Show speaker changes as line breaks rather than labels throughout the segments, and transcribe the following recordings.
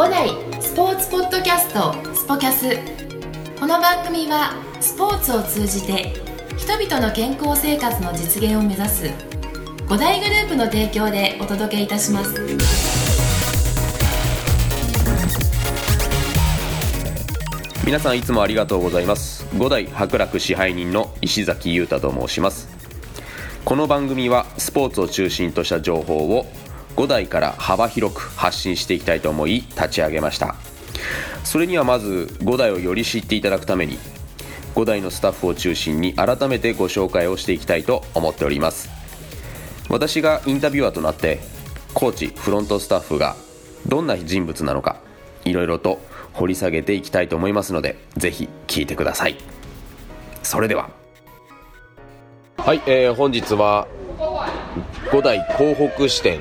五代スポーツポッドキャストスポキャス。この番組はスポーツを通じて人々の健康生活の実現を目指す五大グループの提供でお届けいたします。
皆さんいつもありがとうございます。五代博楽支配人の石崎裕太と申します。この番組はスポーツを中心とした情報を5代から幅広く発信していきたいと思い立ち上げました。それにはまず5代をより知っていただくために5代のスタッフを中心に改めてご紹介をしていきたいと思っております。私がインタビュアーとなってコーチフロントスタッフがどんな人物なのかいろいろと掘り下げていきたいと思いますのでぜひ聞いてください。それでは。はい、えー本日は5代港北支店、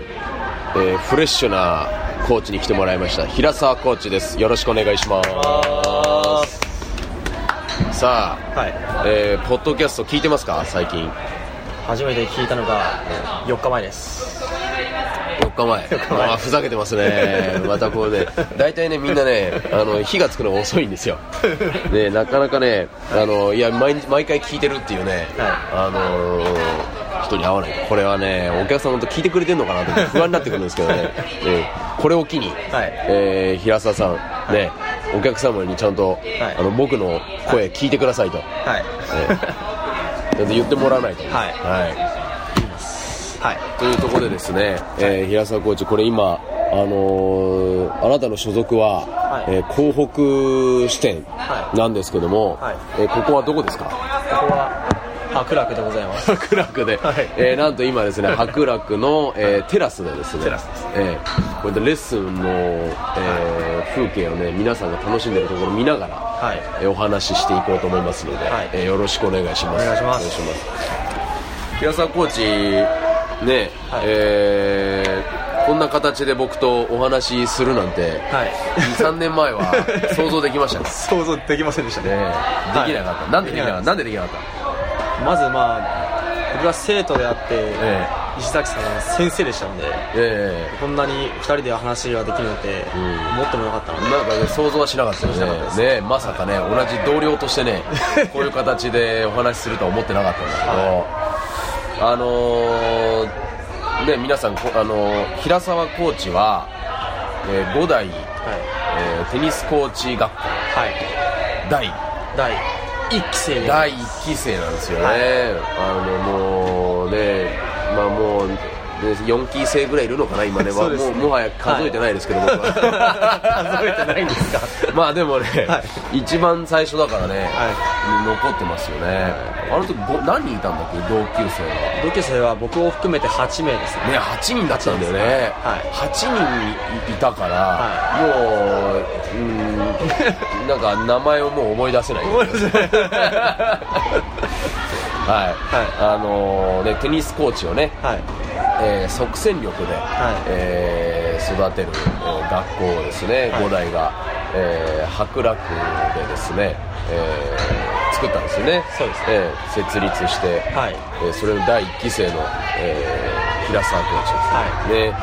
えーフレッシュなコーチに来てもらいました。平沢コーチです。よろしくお願いします。さあ、
はい、
えーポッドキャスト聞いてますか？最近。
初めて聞いたのが4日前です。
4日前。あーふざけてますね。またこうね大体ねみんなねあの火がつくのが遅いんですよ。ねなかなかねあのいや毎日毎回聞いてるっていうね、あのー人に会わないと。これはねお客さん本当聞いてくれてるのかなって 不安になってくるんですけどね、ねこれを機に、
はい。
えー平沢さんねお客様にちゃんと、あの僕の声聞いてくださいと、
はい。
ちゃんと言ってもらわないと。
はい。
はい。
はい。
というところでですね、えー平沢コーチ、これ今、あのーあなたの所属は、
はい。
えー港北支店
はい。
なんですけども、
はい。
えーここはどこですか？
ここは白楽でございます。
白楽で、
はい。
えーなんと今ですね白楽の、えーテラスでですね。
テラスです
えーこれでレッスンの、えー風景をね皆さんが楽しんでるところを見ながら、
はい。
えーお話ししていこうと思いますので、
はい。
えーよろしくお願いします。
お願いします。
平沢コーチね、
はい。
えーこんな形で僕とお話しするなんて、
はい。
23年前は想像できましたね。
想像できませんでしたね。
ねできなかった、なんでできなかった？なんでできなかっ
まずまあ僕が生徒であって、
え
石崎さんは先生でしたので
たえ。
こんなに2人で話ができるなんて
ん。
思ってもなかったので、
えなんかね。想像はしなかった
です。
ねねまさかね同じ同僚としてね こういう形でお話しするとは思ってなかったんだけど、あのーね皆さんこあのー平沢コーチは、え5代、
はい。
えーテニスコーチ学校。
はい。
第
第1期生で。
第1期生なんですよね、
はい
あのもうねまあもう4期生ぐらいいるのかな今ね
そうですね。
もうもはや数えてないですけど、僕は
数えてないんですか？
まあでもね、
は
一番最初だからね、
は
残ってますよね、あの時ご何人いたんだっけ？同級生は。
同級生は僕を含めて8名です。ね
ね8人だったんだよね、
はい。
8人いたから、もううんなんか名前をもう思い出せない。はい、あのね、テニスコーチをね、
はい
えー即戦力で、えー育てる、えー学校をですね、
はい。
五代が、えー白楽でですね、えー作ったんですよね。
そうです
えー設立して、
はい。
えーそれの第1期生の、えー平沢コーチですね、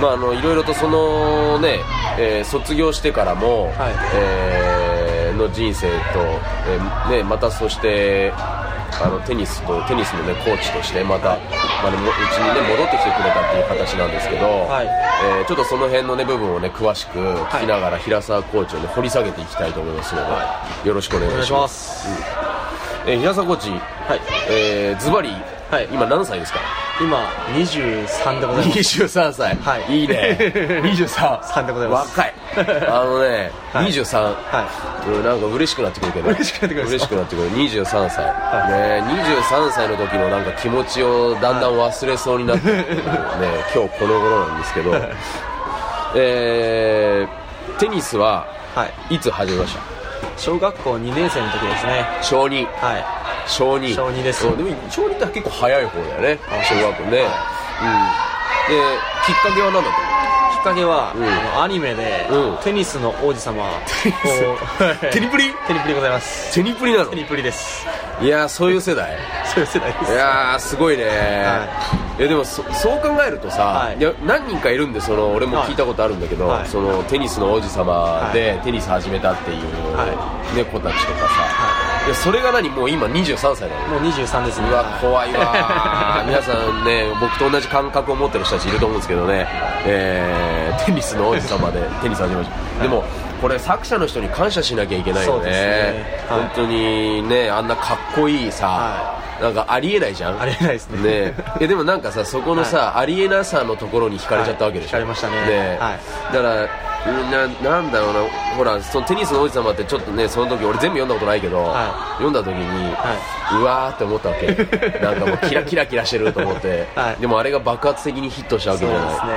まあ、あのいろいろとそのね、えー卒業してからも、
はい。
えーの人生と、えーね、またそしてあのテニスとテニスの、ね、コーチとしてまた、まあうちに、ね、戻ってきてくれたっていう形なんですけど、
はい。
えーちょっとその辺の、ね、部分を、ね、詳しく聞きながら平沢コーチを、ね、掘り下げていきたいと思いますので、
は
よろしくお願い
お願いし
しま。
ますす
えー平沢コーチ、
はい。
えーズバリ、
はい
今何歳ですか？
今23でございます。
23歳、
はい。
いいね。23
3でございます。
若い。あのね、
はい。
23、
は
うんなんか嬉しくなってくるけど。
嬉しくなってくる。
嬉しくなってくる。23歳、ね、23歳の時のなんか気持ちをだんだん忘れそうになってくる、ね、今日この頃なんですけど、えーテニスはい。
はい
いつ始めました？
小学校2年生の時ですね。
小2
はい
小2
小二です。
うんでも小2って結構早い方だよね。
あ
小学校ね、
は
うん。できっかけは何だったの？
きっかけは、
うん。
あのアニメで、
うん。
テニスの王子様を
テニプリ？
テニプリございます。
テニプリなの？
テニプリです。
いやーそういう世代。
そういう世代です。
いやーすごいね、い、やでもそそう考えるとさ、
はい。
い、や何人かいるんでその俺も聞いたことあるんだけど、
はい。
そのテニスの王子様でテニス始めたっていう、
は
ね、子たちとかさ、いやそれが何？もう今23歳だよ。
もう23ですね。
うわ怖いわ。皆さんね僕と同じ感覚を持ってる人たちいると思うんですけどね、えーテニスの王子様で テニス始めました、でもこれ作者の人に感謝しなきゃいけないよね。
ね。はい。
本当にねあんなかっこいいさ、
は
なんかありえないじゃん。
ありえないですね。
ね。えでもなんかさそこのさ、ありえなさのところに惹かれちゃったわけでしょ、
はい。惹かれましたね。は
だからうんななんだろうなほらそのテニスの王子様ってちょっとねその時俺全部読んだことないけど、
は
読んだ時に、
は
うわーって思ったわけ。なんかもうキラキラキラしてると思って、
はい。
でもあれが爆発的にヒットしたわけじゃない。
ですね。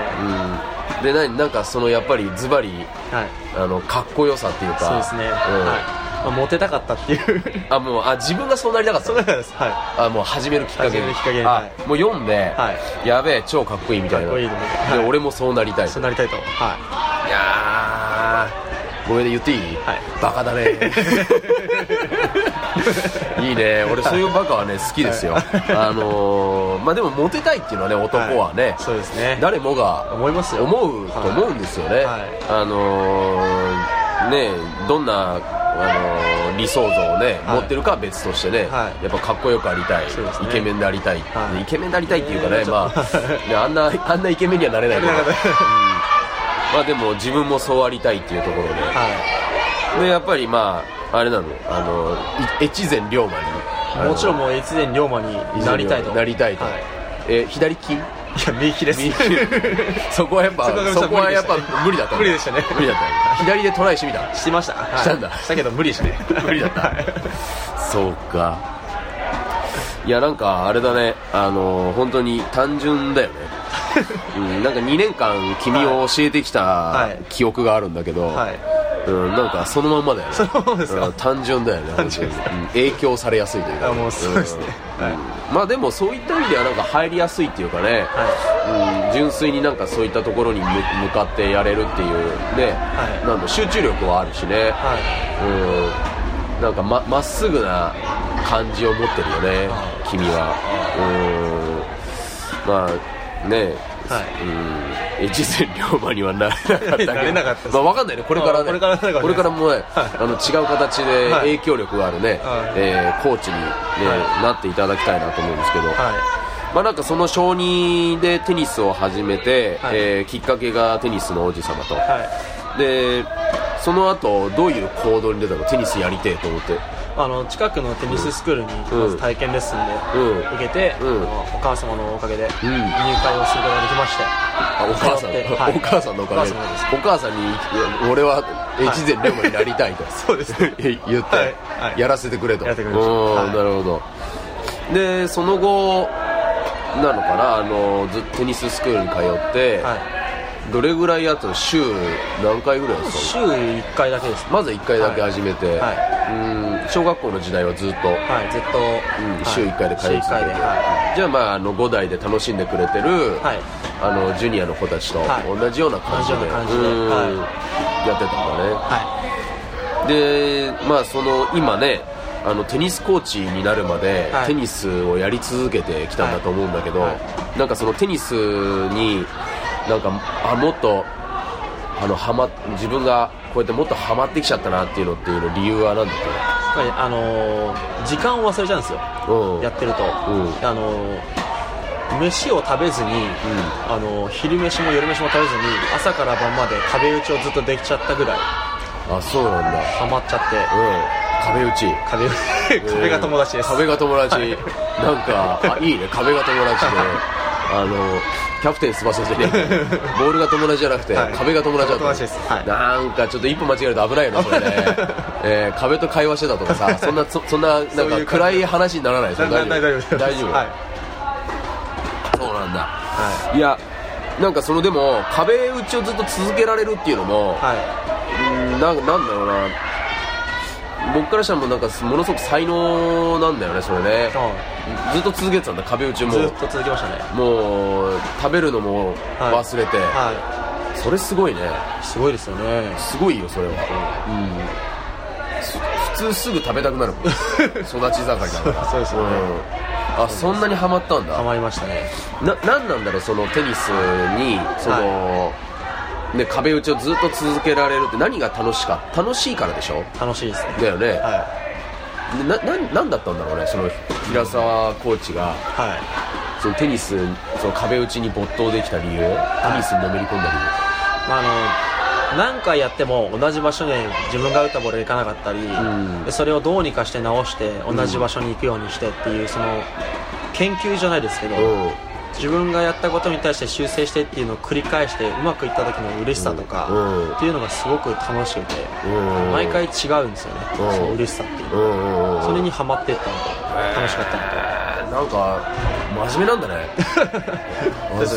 うん、で何なんかそのやっぱりズバリ
はい。
あのかっこよさっていうか。
そうですね、
うん。
はい。まあ、モテたかったっていう。
あもうあ自分がそうなりたかった。
そうです。はい。
あもう始めるきっかけ。
始めるきっかけはい。
もう読んで、
は
やべえ超かっこいいみたいな。
ね。
で
はい。
俺もそうなりたい
そうなりたいと。はい
やー。ごめんね言っていい、
はい。
バカだね。いいね。俺そういうバカはね好きですよ、あのーまあでもモテたいっていうのはね男はね、
はい。そうですね。
誰もが
思いますよ。
思うと思うんですよね、
はい。
あのーねどんな、あのー理想像をね、
はい。
持ってるかは別としてね、
はい。
やっぱかっこよくありたい、
ね。
イケメンでありたい、
はい。
イケメンでありたいっていうかね、
えー
まあ、ねあんなあんなイケメンにはなれない
かった。
うんまあでも自分もそうありたいっていうところで、
は
でやっぱりまああれなの。あのい越前龍馬に。
い。もちろんもう越前龍馬になりたいと。
なりたいと、
はい。
え左利き？
いや右利きです。
そこはやっぱ
そこ
はやっぱ無理だった
無理でしたね。
無理だった左でトライしてみた？
してました、はい。
したんだ。
したけど無理でしたね。
無理だった。
はい。
そうか。いやなんかあれだね。あの本当に単純だよねうん、なんか2年間君を教えてきた
はい。
記憶があるんだけど、
はい。
うん、なんかそのまんまだよね。
そのままですか？
うん単純だよね。
単純
うん影響されやすいというか。
あもうそうですね。
うん。
はい。
まあでもそういった意味ではなんか入りやすいっていうかね、うん、純粋になんかそういったところに向向かってやれるっていう。ね、
はい。
なんだ集中力はあるしね、
はい。
うん、なんかままっすぐな感じを持ってるよね
は
君は。うん。まあね。
はい。
うん、越前龍馬にはなれなかったけど。
なれなかったです。
まあ、わかんないね。これからね。
あこれからかね。
これからもね、
はい。
あの違う形で
はい。
影響力があるね、
はい。
えーコーチに、ね
は
なっていただきたいなと思うんですけど、
は
まあ、なんかその小児でテニスを始めて、
はい。
えーきっかけがテニスの王子様と、
いはい。
でその後どういう行動に出たの？テニスやりてえと思って
あの近くのテニススクールにまず体験レッスン
うん。
で受けて、
うん。
あのお母様のおかげで
ん。
入会をすることができまして、
あお母さん、
はい。
お母さんのおかげで。
お母様です。
お母さんに俺は越前龍馬になりたいと、
そうですね。
言って、
はい。はい。
やらせてくれと。
やらせてくれました。
うん
はい。
なるほど。でその後なのかな？あのずっとテニススクールに通って、
はい。
どれぐらいやったの週何回ぐらいやってた
週1回だけです
のまず1回だけ始めて、
はい。
うん小学校の時代はずっと、
はいずっと、
うん
はい
週1回で通い
週1
続けて、
回では
じゃあまああの5代で楽しんでくれてる、
はい。
あのジュニアの子たちと
はい。
同じような感じで,、やってたんだね、
い。は
でまあその今ねあのテニスコーチになるまで、
はい。
テニスをやり続けてきたんだと思うんだけど、
はい。
なんかそのテニスになんかあもっとあのはま自分がこうやってもっとハマってきちゃったなっていうのっていうの理由は何だっ
いやっぱりあのー時間を忘れちゃうんですよ、
うん。
やってると、
ん。
あのー飯を食べずに、あのー昼飯も夜飯も食べずに朝から晩まで壁打ちをずっとできちゃったぐらい
あそうなんだ。
ハマっちゃって。
うん。壁打ち。
壁壁が友達です、
壁が友達、
はい。
なんかあいいね。壁が友達であのキャプテン翼じゃねえボールが友達じゃなくて、
はい。
壁が友達だった。
友達です。はい。
なんかちょっと一歩間違えると危ないよねそれね、えー壁と会話してたとかさ そんなそそんななんか暗い話にならない。ですよ
大丈夫？
大丈夫、
はい。
そうなんだ。
はい。
やなんかそのでも壁打ちをずっと続けられるっていうのも、
は
うんなんなんだろうな僕からしたらもうなんかものすごく才能なんだよねそれね。
いは
ずっと続けてたんだ壁打ちも。
いずっと続きましたね。
もう食べるのも忘れて、
はそ
それすごいね。
いすごいですよね。
すごいよそれは、うん、ふ普通すぐ食べたくなるもん。育ち盛りだから。
そうですよね。
うん。あそんなにハマったんだ。
ハマりましたね。
ななんなんだろうそのテニスにその、ね、壁打ちをずっと続けられるって何が楽しか楽しいからでしょ？
楽しいですね。
だよね、
は
でなななんだったんだろうねその平沢コーチが。
いはい。
そのテニスその壁打ちに没頭できた理由？テニスにのめり込んだ理
まあ、あの何回やっても同じ場所に自分が打ったボールがいかなかったり、
ん。
でそれをどうにかして直して同じ場所に行くようにしてっていうその研究じゃないですけど、
由うん
自分がやったことに対して修正してっていうのを繰り返してうまくいった時の嬉しさとか、
うん。
っていうのがすごく楽しくて、
うん。
毎回違うんですよね、
うん。
その嬉しさっていう。
う
の、それにハマっていったので楽しかったので、
えー。なんか真面目なんだね。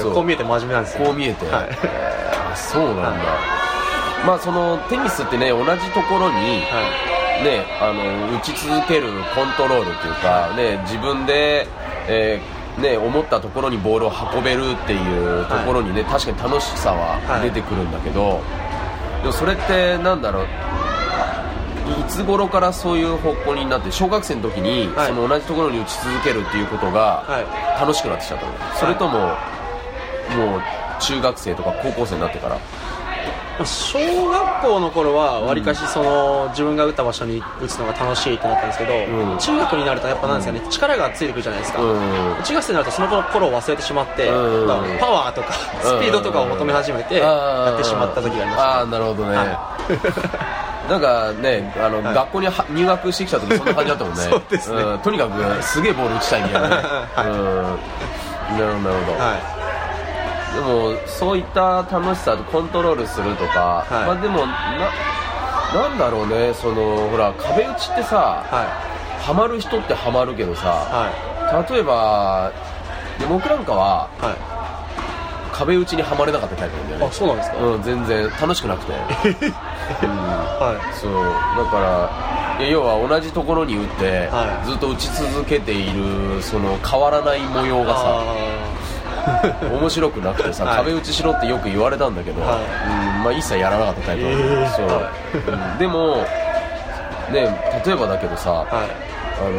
こう見えて真面目なんですよ。
こう見えて、
はい。
そうなんだ、まあそのテニスってね同じところに、
はい。
ね、あの打ち続けるコントロールというか、ね、自分で、えーね、思ったところにボールを運べるっていうところにね、確かに楽しさは出てくるんだけど、でもそれってなんだろういつ頃からそういう方向になって小学生の時に、
はい。
その同じところに打ち続けるっていうことが
は
楽しくなってきちゃったの、それとも、もう中学生とか高校生になってから？
小学校の頃はわりかしその自分が打った場所に打つのが楽しいってなったんですけど、
うん。
中学になるとやっぱなんですかね、力がついてくるじゃないですか、
うん。
中学生になるとその頃を忘れてしまって、
うん。
パワーとかスピードとかを求め始めてやってしまった時がありました
ああなるほどね、
は
なんかねあの、
はい。
学校には入学してきた時そんな感じだったもんね。
そうですね。
ん。とにかくすげえボール打ちたいみたいなね、
はい。
うん。なるほどなるほど、
は
でもそういった楽しさとコントロールするとか、
はい。
まあでもななんだろうねそのほら壁打ちってさ、
いはい。
ハマる人ってハマるけどさ、
は
例えばで僕なんかは
いはい。
壁打ちにはまれなかったタイプなんだよね。
あそうなんですか、
うん全然楽しくなくて、うん。
は
そうだから要は同じところに打って、
はい。
ずっと打ち続けているその変わらない模様
い
がさ
あ
面白くなくてさ、
はい。
壁打ちしろってよく言われたんだけど、
はい。
うんまあ、一切やらなかったタイプなんだよ
えー。
そう、
は
うん。でもね例えばだけどさ、
ーはい。
あの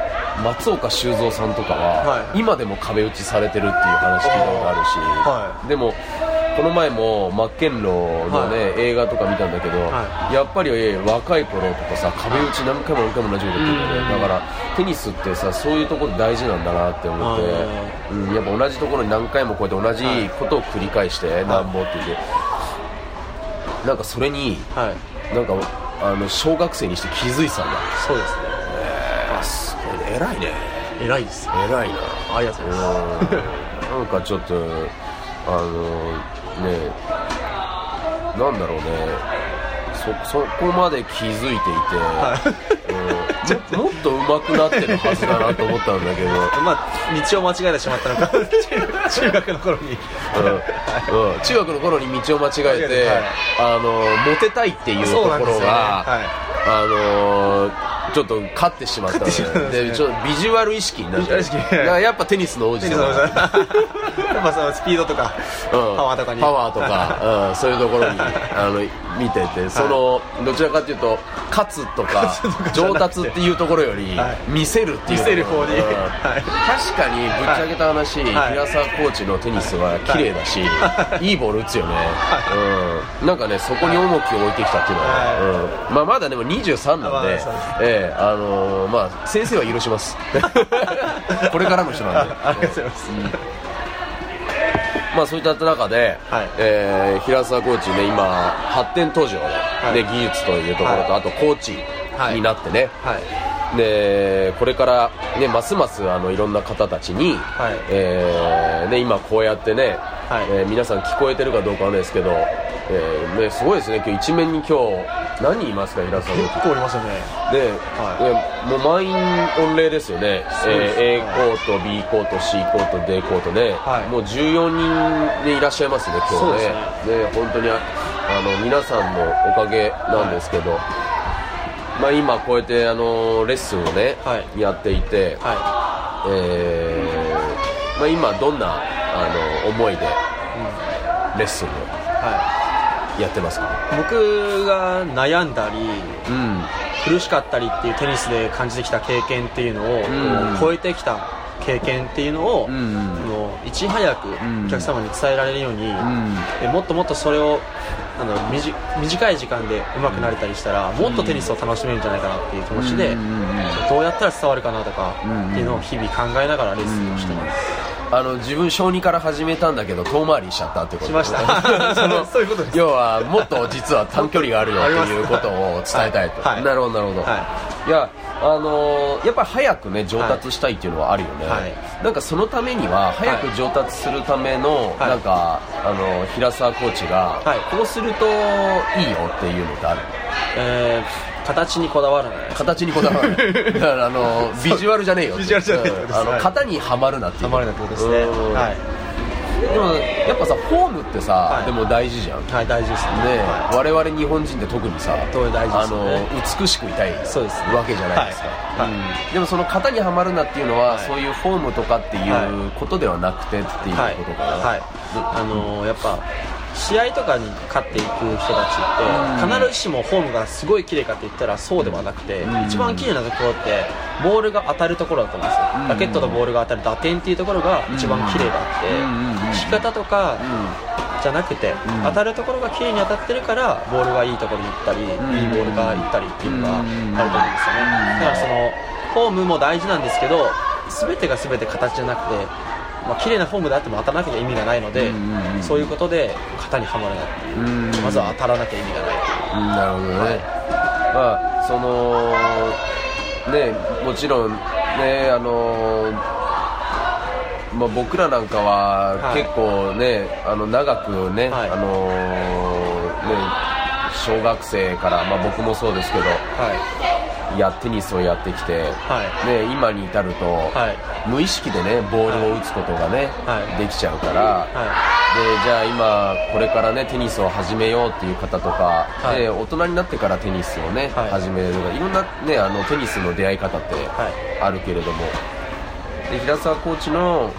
ー松岡修造さんとかは、
はい。
今でも壁打ちされてるっていう話聞いたことあるし、
は
でもこの前もマッケンローのね、
は
映画とか見たんだけど、
は
やっぱりえー若い頃とかさ壁打ち何回も何回も同じこと言ってるんだよね、
うん。
だからテニスってさそういうところ大事なんだなって思って、うん、やっぱ同じところに何回もこうやって同じことを繰り返して、なんぼって言ってなんかそれに
はい。
なんかあの小学生にして気づいてたんだ。
そうですね。
あすごいね。偉いね。
偉いです。
偉いな。
ありがとうございます。
うん。なんかちょっとあのねなんだろうね。そそこまで気づいていて、うんももっと上手くなってるはずだなと思ったんだけど、
まあ道を間違えてしまったのか。中中学の頃に。
うんうん。中学の頃に道を間違えて、
はい。
あのモテたいっていうところ
そうなんですよね。
が、
はい。
あのちょっと勝ってしまったの
ですね。
でちょっとビジュアル意識になっちゃう。やっぱテニスの王子様
テニスのやっぱそのスピードとか
うん。
パワーとかに。
パワーとか、うん、そういうところに あの見ててその、どちらかというと勝つとか 上達っていうところより、
はい。
見せるっていう
見せる方に。
確かにぶっちゃけた話、
はい。
平沢コーチのテニスは綺麗だし、い、いボール打つよね、うん、なんかねそこに重きを置いてきたっていうのは、
はい。
うん。まあ、まだでも23なんで、ええあのーまあ、先生は許します。これからの人なんで。
ありがとうございます
まあ、そういった中で、
はい。
えー平沢コーチね今発展途上の、ね
い。
技術というところと、
は
あとコーチになってね、
はい。
でこれから、ね、ますますあのいろんな方たちに、
はい。
えーね、今こうやってね、
はい。
えー皆さん聞こえてるかどうかないですけど、えーね、すごいですね。今日一面に今日何人いますか平沢コーチ
結構おりますよね。
で、
は
でもう満員御礼ですよね、
す。
えー A コート、B コート、C コート、D コートね、
はい。
もう14人でいらっしゃいますね、今日
そう
ね、
で
本当にああの皆さんのおかげなんですけど、まあ、今、こうやってあのレッスンをね、
はい。
やっていて、
は
えーまあ、今、どんなあの思いでレッスンを
い。は
やってますか、
い僕が悩んだり
うん。
苦しかったりっていうテニスで感じてきた経験っていうのを、
うん。
超えてきた経験っていうのを、
うん
のいち早く
ん。
お客様に伝えられるように、
ん。
でもっともっとそれをあの短短い時間で上手くなれたりしたら、もっとテニスを楽しめるんじゃないかなっていう気持ちで、
うんうんうん
どうやったら伝わるかなとか
ん
っていうのを日々考えながらレッスンをしてます、
あの自分小児から始めたんだけど遠回りしちゃったってこと。
しました。
その
そういうことです。
要はもっと実は短距離があるよっていうことを伝えたいと、
はい。はい
なるほどなるほど、、
はい。
やあのーやっぱり早くね上達したいっていうのはあるよね、
はい。
なんかそのためには早く上達するための、
はい。
なんかあの平沢コーチが、
はい。
こうするといいよっていうのってある？
えー形にこだわらない。
形にこだわる だからあのビジュアルじゃねえよ
ビジュアルじゃねえよ
うん。あの
はい。
型にはまるなっていう。
はまるなってことですね。
うん。
はい、
でもやっぱさフォームってさ、
はい。
でも大事じゃん。ね
はい、大事ですね。
え我々日本人って特にさ
そう大事
あの美しくいたい
そうですね
わけじゃないですか、
はいはい。
うん。でもその型にはまるなっていうのは、
はい。
そういうフォームとかっていうことではなくてっていう
はい
ことかな、
はい、あのーやっぱ試合とかに勝っていく人たちって、必ずしもフォームがすごい綺麗かって言ったらそうではなくて、
うん。
一番綺麗なところってボールが当たるところだと思うんですよ、
うん。
ラケットとボールが当たる打点っていうところが一番綺麗であって、
うん
打ち方とかじゃなくて、当たるところが綺麗に当たってるからボールがいいところに行ったり、
ん。
いいボールが行ったりっていうのがあると思うんですよね、
うん。
だからそのフォームも大事なんですけど全てが全て形じゃなくてまあ綺麗なフォームであっても当たらなきゃ意味がないので、そういうことで型にはまるなって。いう、
うん。
まずは当たらなきゃ意味がない。
うんなるほどね、まあそのねもちろんねあのまあ、僕らなんかは
はい。
結構ね、あの長くね、
はい。
あのね小学生から、まあ、僕もそうですけど
は
やテニスをやってきて、
はい。
ね、今に至ると、
はい。
無意識でねボールを打つことがね、
はい。
できちゃうから、でじゃあ今これからねテニスを始めようっていう方とか、
はい。
で大人になってからテニスをね、
はい。
始めるいろんなねあのテニスの出会い方って
はい。
あるけれども、で平沢コーチの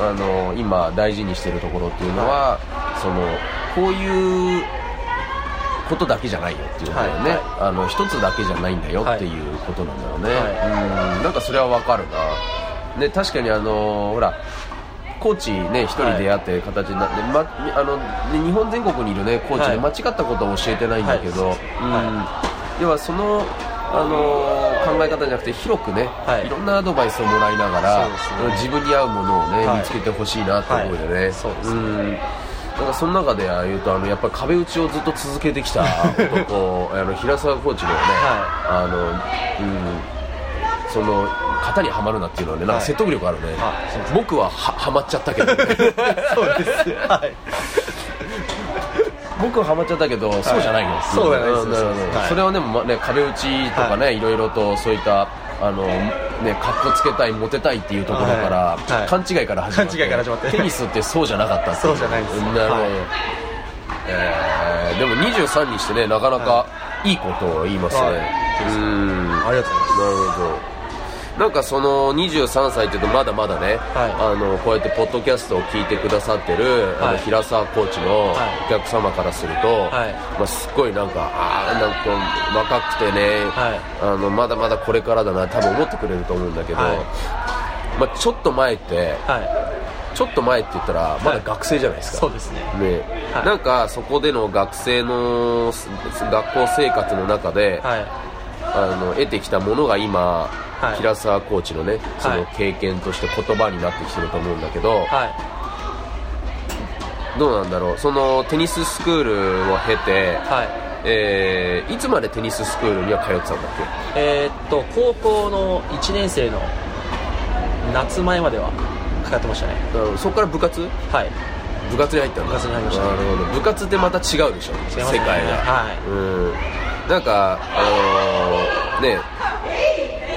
あの今大事にしてるところっていうのは、そのこういうことだけじゃないよっていうんだよね、
はい。
あの一つだけじゃないんだよっていうことなんだよね、
は
うん。なんかそれはわかるな、ね、確かにあのほらコーチね一人出会って形になって、まあのね日本全国にいるねコーチで間
は
違ったことを教えてないんだけど、
はい。
うん。要はそのあの考え方じゃなくて広くね、
はい。
い、ろんなアドバイスをもらいながら、
そうです
自分に合うものをね、
はい。
見つけてほしいなって思うよね、
はい。そうですね
んなんかその中で言うとあのやっぱり壁打ちをずっと続けてきた男 あの平沢コーチのね、あのうんその型にはまるなっていうのはねなんか説得力あるね、
あそうです。
僕は ははまっちゃったけど、ね、
そうです。はい。
僕はハマっちゃったけど、そうじゃないよ。ってい
そうじゃないです
それはね,、まね壁打ちとかね、い、ろいろとそういったあのね格好つけたいモテたいっていうところから、
はいはい
勘違いから始まってテニスってそうじゃなかった
そうじゃないです
なるほど、
はい。
えーでも23にしてねなかなかいいことを言いますね、
はい。
うん。
ありがとうございます。
なるほどなんかその23歳っていうとまだまだね、
はい。
あのこうやってポッドキャストを聞いてくださってる、あの
はい
平沢コーチの
はい。
お客様からすると、
はい。
まあ、すっごいなんかああなんか若くてね、
はい。
あのまだまだこれからだな多分思ってくれると思うんだけど、
はい。
まあ、ちょっと前って
は
ちょっと前って言ったらまだ学生じゃないですか、
いそうですね。
ね。
はい。
なんかそこでの学生のす学校生活の中で、
はい
あの得てきたものが今、
はい。
平沢コーチのねその経験として言葉になってきてると思うんだけど、
はい。
どうなんだろう？そのテニススクールを経て、
はい。
えーいつまでテニススクールには通ってたんだっ
えーっと高校の1年生の夏前まではかかってましたね。
そこから部活？
はい。
部活に入ったんだ。
部活に入りました
なるほど。部活ってまた違うでしょ、
ね。
世界が、
はい。
うんなんかあのーね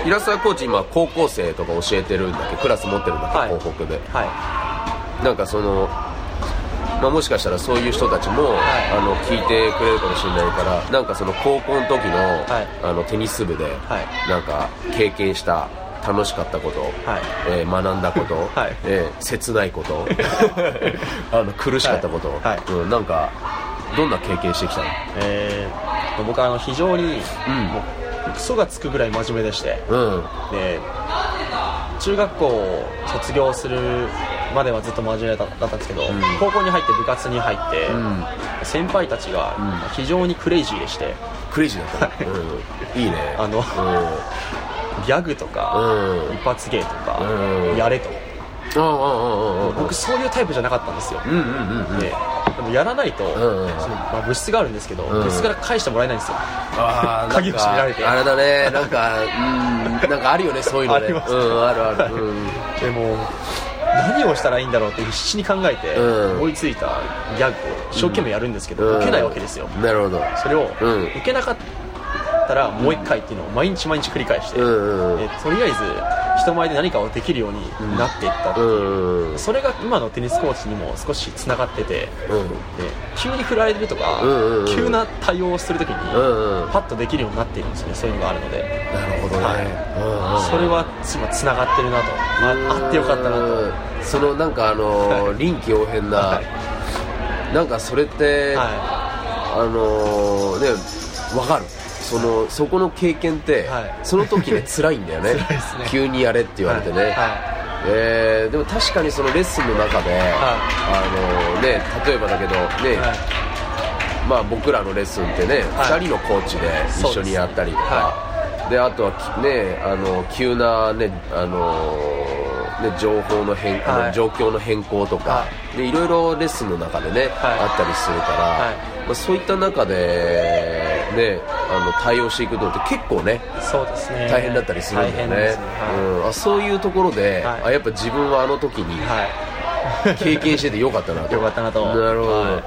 平沢コーチ今高校生とか教えてるんだっけ？クラス持ってるんだっけ、
はい。
東北で。
は
なんかその、まあ、もしかしたらそういう人たちも、
い。
あの聞いてくれるかもしれないからなんかその高校の時の,、
はい。
あのテニス部で、
はい。
なんか経験した楽しかったこと、
はい。
えー学んだこと、
はい。
えー切ないこと あの苦しかったこと、
はい。はい。
うん、なんかどんな経験してきたの？
えー僕はあの非常に
うん。
もうクソがつくぐらい真面目でして。
うん。
で中学校を卒業するまではずっと真面目だったんですけど、
ん。
高校に入って部活に入って、
うん。
先輩たちが
うん。
非常にクレイジーでして。
クレイジーだった、うん、いいね。
あのギャグとか、
うん。
一発芸とか、
うん。
やれと、僕そういうタイプじゃなかったんですよ、ででもやらないと、
んうん。
そのまあ、物質があるんですけど、
うん。
物質から返してもらえないんですよ。
あー
鍵を閉められて。
なんかあれだね。なんかうんなんかあるよねそういうのね。
あります
うんあるある。うん。
でも何をしたらいいんだろうって必死に考えて、
うん。
思いついたギャグを一生懸命やるんですけど、
うん。
受けないわけですよ。
なるほど。
それを、
うん。
受けなかったらもう一回っていうのを毎日毎日繰り返して、とりあえず人前で何かをできるようになっていったって
う。
いう、
んうん。
それが今のテニスコーチにも少しつながってて、
うん。
で急に振られるとか、
うん
急な対応をするときに、パッとできるようになっているんですよねそういうのがあるので、
なるほどね、
はい。それは今つながってるなと。ああってよかったなと。
うんそのなんかあのー臨機応変な、
は
なんかそれって、
は
あのーねわかる？そのそこの経験って、
はい。
その時ね 辛いんだよね。
ね。
急にやれって言われてね、
はい。は
えーでも確かにそのレッスンの中で、あのね例えばだけどね、まあ、僕らのレッスンってね、
はい。
2人のコーチで一緒にやったりとか、であとはきねあの急なねあのね情報の変、
はい。
状況の変更とか、
は
でいろいろレッスンの中でね、
はい。
あったりするから、
はい。
まあ、そういった中でねあの対応していくのって結構ね
そうですね。
大変だったりするんだよね。
大変ですね。
うん、あそういうところで、
はい。
あやっぱ自分はあの時に
はい、は
経験しててよかったなと。
よかったなと。
なるほど、
はい。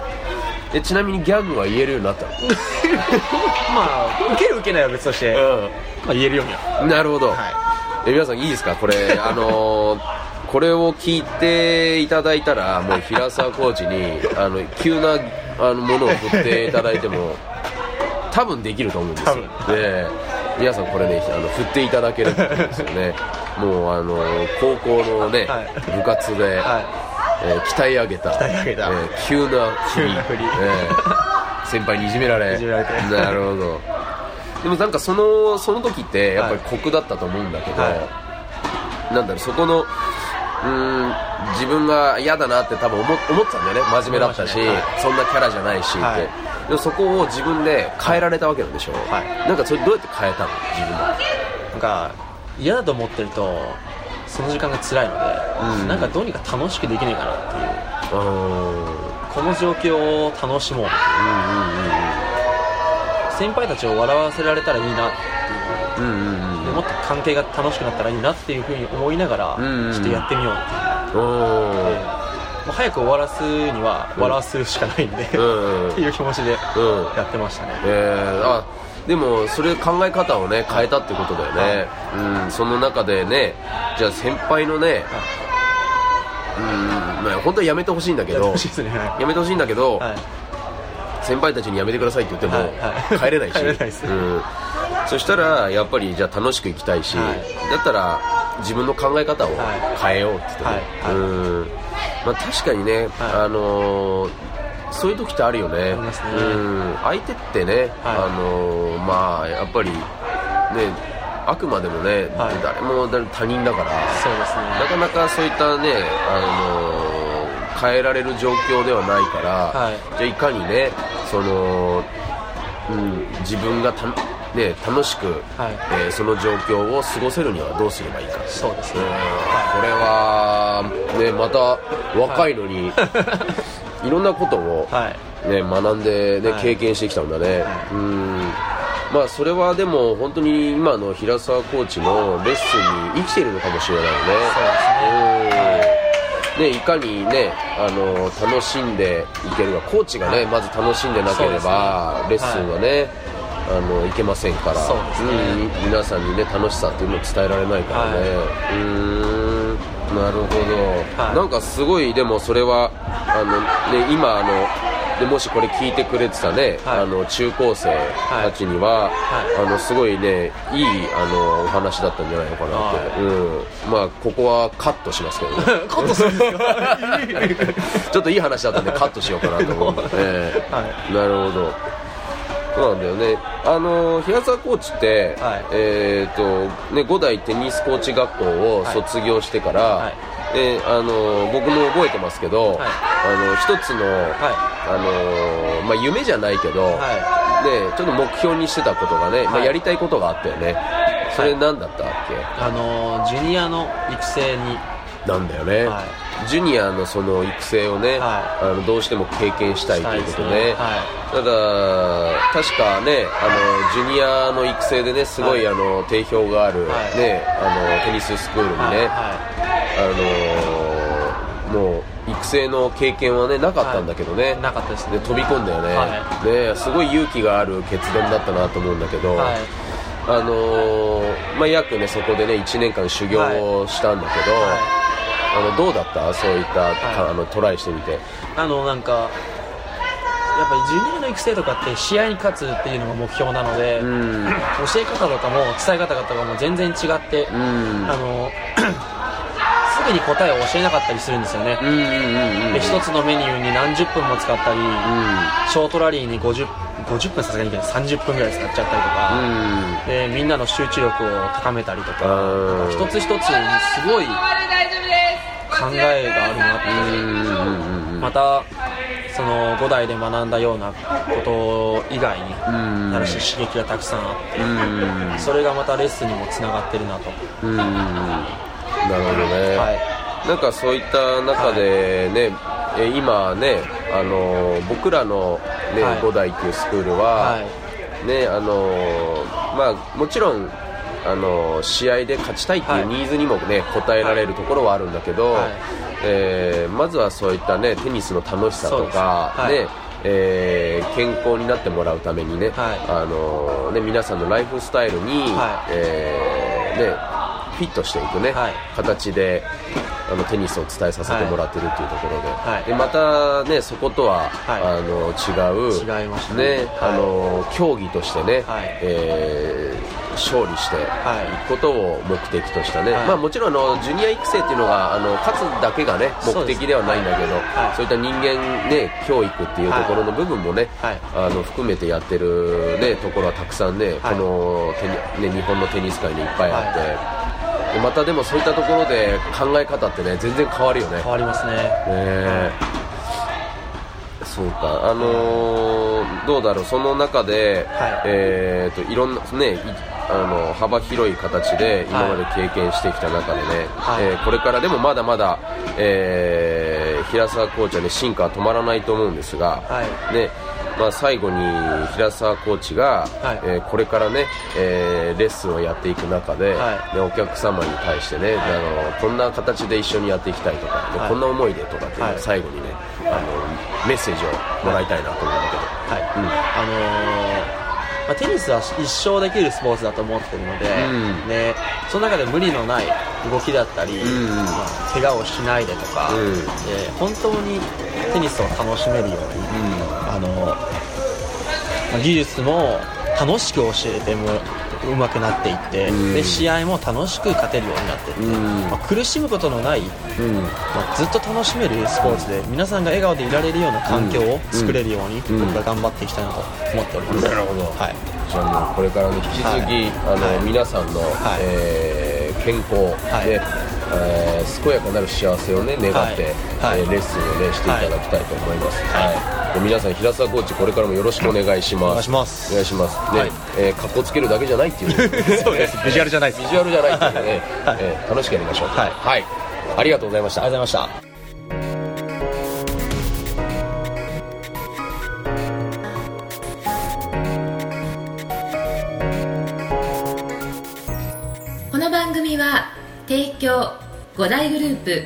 えちなみにギャグは言えるようになったの？
い、まあ受ける受けないは別として、まあ、言えるようには。
なるほど、
は
え皆さんいいですか？これあのーこれを聞いていただいたらもう平沢コーチにあの急なあのものを振っていただいても多分できると思うんですよ。
多
で皆さんこれねあの振っていただけると思うんですよね。もうあの高校のね、
はい。
部活で、
は
えー鍛え上げた
鍛え上げた。
えー急な振り。
急な振り。
えー先輩にいじめられ。
いじめられて。
なるほど。でもなんかそのその時ってやっぱり酷だったと思うんだけど、
は
なんだろうそこのうーん自分が嫌だなって多分思思ってたんだよね。真面目だったし、
思いましたね。
そんなキャラじゃないしって、
はい。
でもそこを自分で変えられたわけなんでしょ、
はい。
なんかそれどうやって変えたの？自分で
いなんか嫌だと思ってるとその時間が辛いので、
うん。
なんかどうにか楽しくできないかなっていう。この状況を楽しもう。
うん
先輩たちを笑わせられたらいいな
うんう。んうんうんうん。
でもっと関係が楽しくなったらいいなっていうふうに思いながら、
うん
ちょっとやってみようっていう。もう早く終わらすには笑わすしかないんで、
うん
っていう気持ちで
うん
やってましたね、
えー、あでもそれ考え方をね変えたってことだよね、うん、その中でねじゃあ先輩のね、うんまあ、本当はやめてほしいんだけど
ね。は
やめてほしいんだけど、
い、はい。
先輩たちにやめてくださいって言っても、
はい。はい。
帰れないし。うん、そしたらやっぱりじゃあ楽しく生きたいし、
はい。
だったら自分の考え方を
はい。
変えようって言ってね、
はい。はい。
うん。まあ、確かにね、
はい。
あのーそういう時ってあるよね。
ね。
うん、相手ってね、
はい。
あのーまあやっぱりねあくまでもね、
はい。
誰も誰他人だから
そうですね。
なかなかそういったね、あのー変えられる状況ではないから、
はい。
じゃあいかにねその、うん、自分がた、ね、楽しく、
はい。
えーその状況を過ごせるにはどうすればいいか。
そうですね。
うん。これは、ね、また若いのに、い、ろんなことを、
はい。
ね、学んで、ね
はい。
経験してきたんだね、
はい。
うん。まあそれはでも本当に今の平沢コーチのレッスンに生きているのかもしれないよね。
そうですね。
うん。ね、いかにねあの楽しんでいけるか。コーチがね、
はい。
まず楽しんでなければ、レッスンはね、あのいけませんから。
そう
ん皆さんにね楽しさっていうのを伝えられないからね、
は
うーん。なるほど、
はい。
なんかすごいでもそれはあの、ね、今あのでもしこれ聞いてくれてたね、
はい。
あの中高生たちには、
はい。
あのすごいねいいあのお話だったんじゃないのかなって、
はい。
うん、まあここはカットしますけどね。
カットするんですか
ちょっといい話だったんでカットしようかなと思う、ええ。
は
なるほどそうなんだよね。あの平沢コーチって、
はい。
えっ、とね五代テニスコーチ学校を卒業してから、
はい。
であの僕も覚えてますけど、
はい。
あの一つの、あのまあ、夢じゃないけど、
は
ね、ちょっと目標にしてたことがね、まあ、
はい。
やりたいことがあったよね。それ何だったっけ、
あのジュニアの育成に。
なんだよね、
は
ジュニアのその育成をね、
は
あのどうしても経験したいということで。
ね。は
ただ確かねあのジュニアの育成でねすごい、
はい。
あの定評がある、
はい。
ねあのテニススクールにね、
は
あのもう育成の経験はねなかったんだけどね、
い。なかったですね。
で飛び込んだよね,、
は
ねすごい勇気がある決断だったなと思うんだけど、
はい。
あのーまあ、約ねそこでね1年間修行をしたんだけど、あのどうだった？そういった、
い。
あのトライしてみて。
あのなんかやっぱりジュニアの育成とかって試合に勝つっていうのが目標なので、
うん。
教え方とかも伝え方とかも全然違って、
うん。
あの すぐに答えを教えなかったりするんですよね、で一つのメニューに何十分も使ったり、
うん。
ショートラリーに 50, 50分さすがにいけない。30分ぐらい使っちゃったりとか、でみんなの集中力を高めたりとか。
うん。
一つ一つにすごい考えがあるなってまたその5代で学んだようなこと以外に
うん。
なるし刺激がたくさんあって
うん。
それがまたレッスンにもつながってるなと。
うん。なるほどね、
はい。
なんかそういった中でね、え今ね、あの僕らの、ね
はい。
五代っていうスクールは、
はい。
ねあのまあ、もちろん、あの試合で勝ちたいっていう
はい。
ニーズにも、ね応えられるところはあるんだけど、
はい。
えーまずはそういった、ね、テニスの楽しさとか、ね。えー健康になってもらうためにね,、
はい。
あのね皆さんのライフスタイルに、
はい。
えーねフィットしていくね、
はい。
形であのテニスを伝えさせてもらってるっていうところで,、
はい。
でまた、ね、そことは、
はい。
あの違う
違いましたね。
ね
はい。
あの競技としてね、
はい。
えー勝利してい
はい。
くことを目的としたね、
はい。
まあ、もちろんあのジュニア育成っていうのがあの勝つだけがね目的ではないんだけど
はい。
そういった人間、ね、教育っていうところの部分もね、
はい。
あの含めてやってる、ね、ところはたくさんね、
はい。
このね、日本のテニス界にいっぱいあって、でまたでもそういったところで考え方ってね全然変わるよね。
変わりますね。
ねえそうか、あのーどうだろう、その中で、
はい。
えー、といろんな、ね、いあの幅広い形で今まで経験してきた中でね、
はい。
えーこれからでもまだまだ、えー平沢コーチは、ね、進化は止まらないと思うんですが、
はい。
ねまあ、最後に平沢コーチが、
はい。
えーこれからね、えーレッスンをやっていく中で、
はい。
ねお客様に対してね、あのこんな形で一緒にやっていきたいとか、で
はい。
こんな思いでとかっていう最後にね、あのメッセージをもらいたいなと思うんだけど、
はい。
うん。
あのーまあ、テニスは一生できるスポーツだと思ってるので、
うん。
でその中で無理のない動きだったり、
ん
まあ、怪我をしないでとか、
うん。
で本当にテニスを楽しめるように、あのまあ技術も楽しく教えても上手くなっていって、
うん。
で試合も楽しく勝てるようになっていって、
うん。
まあ、苦しむことのない、
うん。
まあ、ずっと楽しめるスポーツで皆さんが笑顔でいられるような環境を作れるように、
うん。
僕は頑張っていきたいなと思っております、
なるほど。
はい。
じゃあもうこれからね引き続き、
はい。
あの
はい。
皆さんの、
はい。
えー健康
はい。
で、えー健やかなる幸せをね願って、
はい。
えーレッスンをねしていただきたいと思います。はい。で皆さん平沢コーチこれからもよろしくお願いします。
お願いします
お願いします。ね、
はい
えー、格好つけるだけじゃないっていう、
そうですビジュアルじゃないです
ビジュアルじゃないっていうね、
はい
えー楽しくやりましょう。
はい
はい。ありがとうございました。
ありがとうございました
この番組は提供5大グループ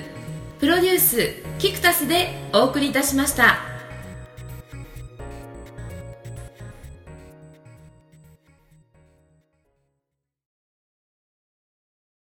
プロデュースキクタスでお送りいたしました。